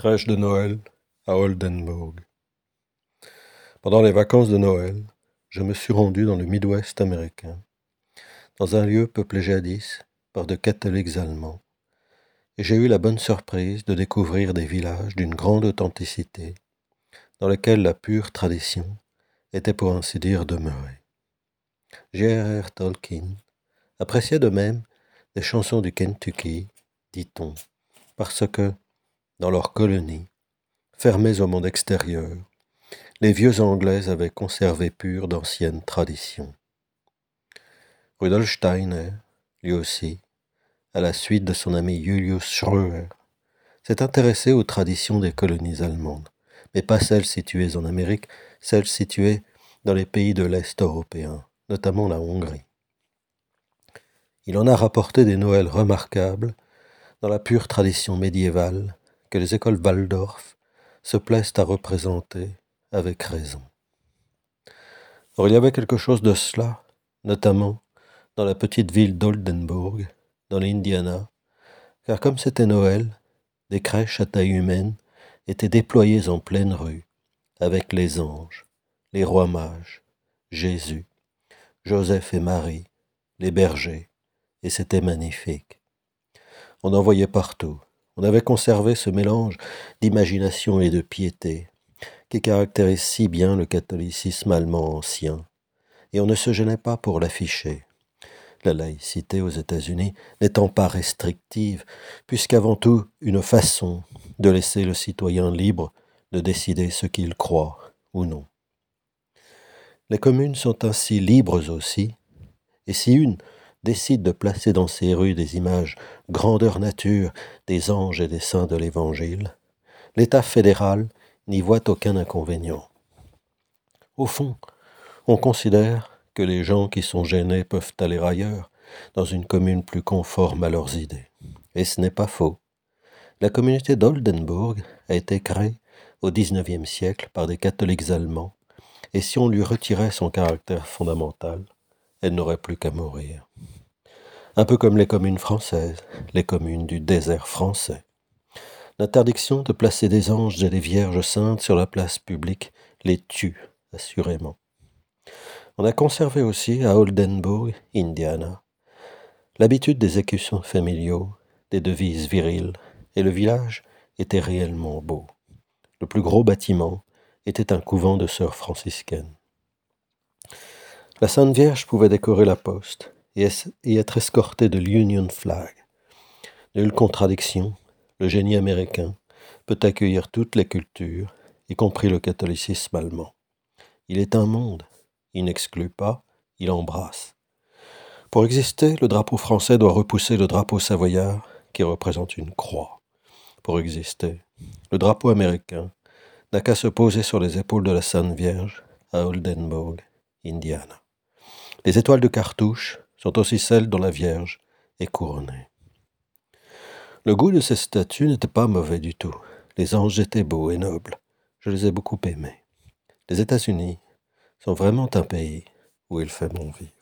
Crèche de Noël à Oldenburg. Pendant les vacances de Noël, je me suis rendu dans le Midwest américain, dans un lieu peuplé jadis par de catholiques allemands, et j'ai eu la bonne surprise de découvrir des villages d'une grande authenticité, dans lesquels la pure tradition était pour ainsi dire demeurée. J.R.R. Tolkien appréciait de même des chansons du Kentucky, dit-on, parce que, dans leur colonie, fermées au monde extérieur, les vieux Anglais avaient conservé pure d'anciennes traditions. Rudolf Steiner, lui aussi, à la suite de son ami Julius Schröer, s'est intéressé aux traditions des colonies allemandes, mais pas celles situées en Amérique, celles situées dans les pays de l'Est européen, notamment la Hongrie. Il en a rapporté des Noëls remarquables dans la pure tradition médiévale que les écoles Waldorf se plaisent à représenter avec raison. Or, il y avait quelque chose de cela, notamment dans la petite ville d'Oldenburg, dans l'Indiana, car comme c'était Noël, des crèches à taille humaine étaient déployées en pleine rue, avec les anges, les rois mages, Jésus, Joseph et Marie, les bergers, et c'était magnifique. On en voyait partout, on avait conservé ce mélange d'imagination et de piété qui caractérise si bien le catholicisme allemand ancien, et on ne se gênait pas pour l'afficher. La laïcité aux États-Unis n'étant pas restrictive, puisqu'avant tout une façon de laisser le citoyen libre de décider ce qu'il croit ou non. Les communes sont ainsi libres aussi, et si une décide de placer dans ses rues des images grandeur nature des anges et des saints de l'Évangile, l'État fédéral n'y voit aucun inconvénient. Au fond, on considère que les gens qui sont gênés peuvent aller ailleurs, dans une commune plus conforme à leurs idées. Et ce n'est pas faux. La communauté d'Oldenburg a été créée au XIXe siècle par des catholiques allemands, et si on lui retirait son caractère fondamental, elle n'aurait plus qu'à mourir. Un peu comme les communes françaises, les communes du désert français. L'interdiction de placer des anges et des vierges saintes sur la place publique les tue, assurément. On a conservé aussi à Oldenburg, Indiana, l'habitude des écussons familiaux, des devises viriles, et le village était réellement beau. Le plus gros bâtiment était un couvent de sœurs franciscaines. La Sainte Vierge pouvait décorer la poste et être escortée de l'Union Flag. Nulle contradiction, le génie américain peut accueillir toutes les cultures, y compris le catholicisme allemand. Il est un monde, il n'exclut pas, il embrasse. Pour exister, le drapeau français doit repousser le drapeau savoyard qui représente une croix. Pour exister, le drapeau américain n'a qu'à se poser sur les épaules de la Sainte Vierge à Oldenburg, Indiana. Les étoiles de cartouche sont aussi celles dont la Vierge est couronnée. Le goût de ces statues n'était pas mauvais du tout. Les anges étaient beaux et nobles. Je les ai beaucoup aimés. Les États-Unis sont vraiment un pays où il fait bon vivre.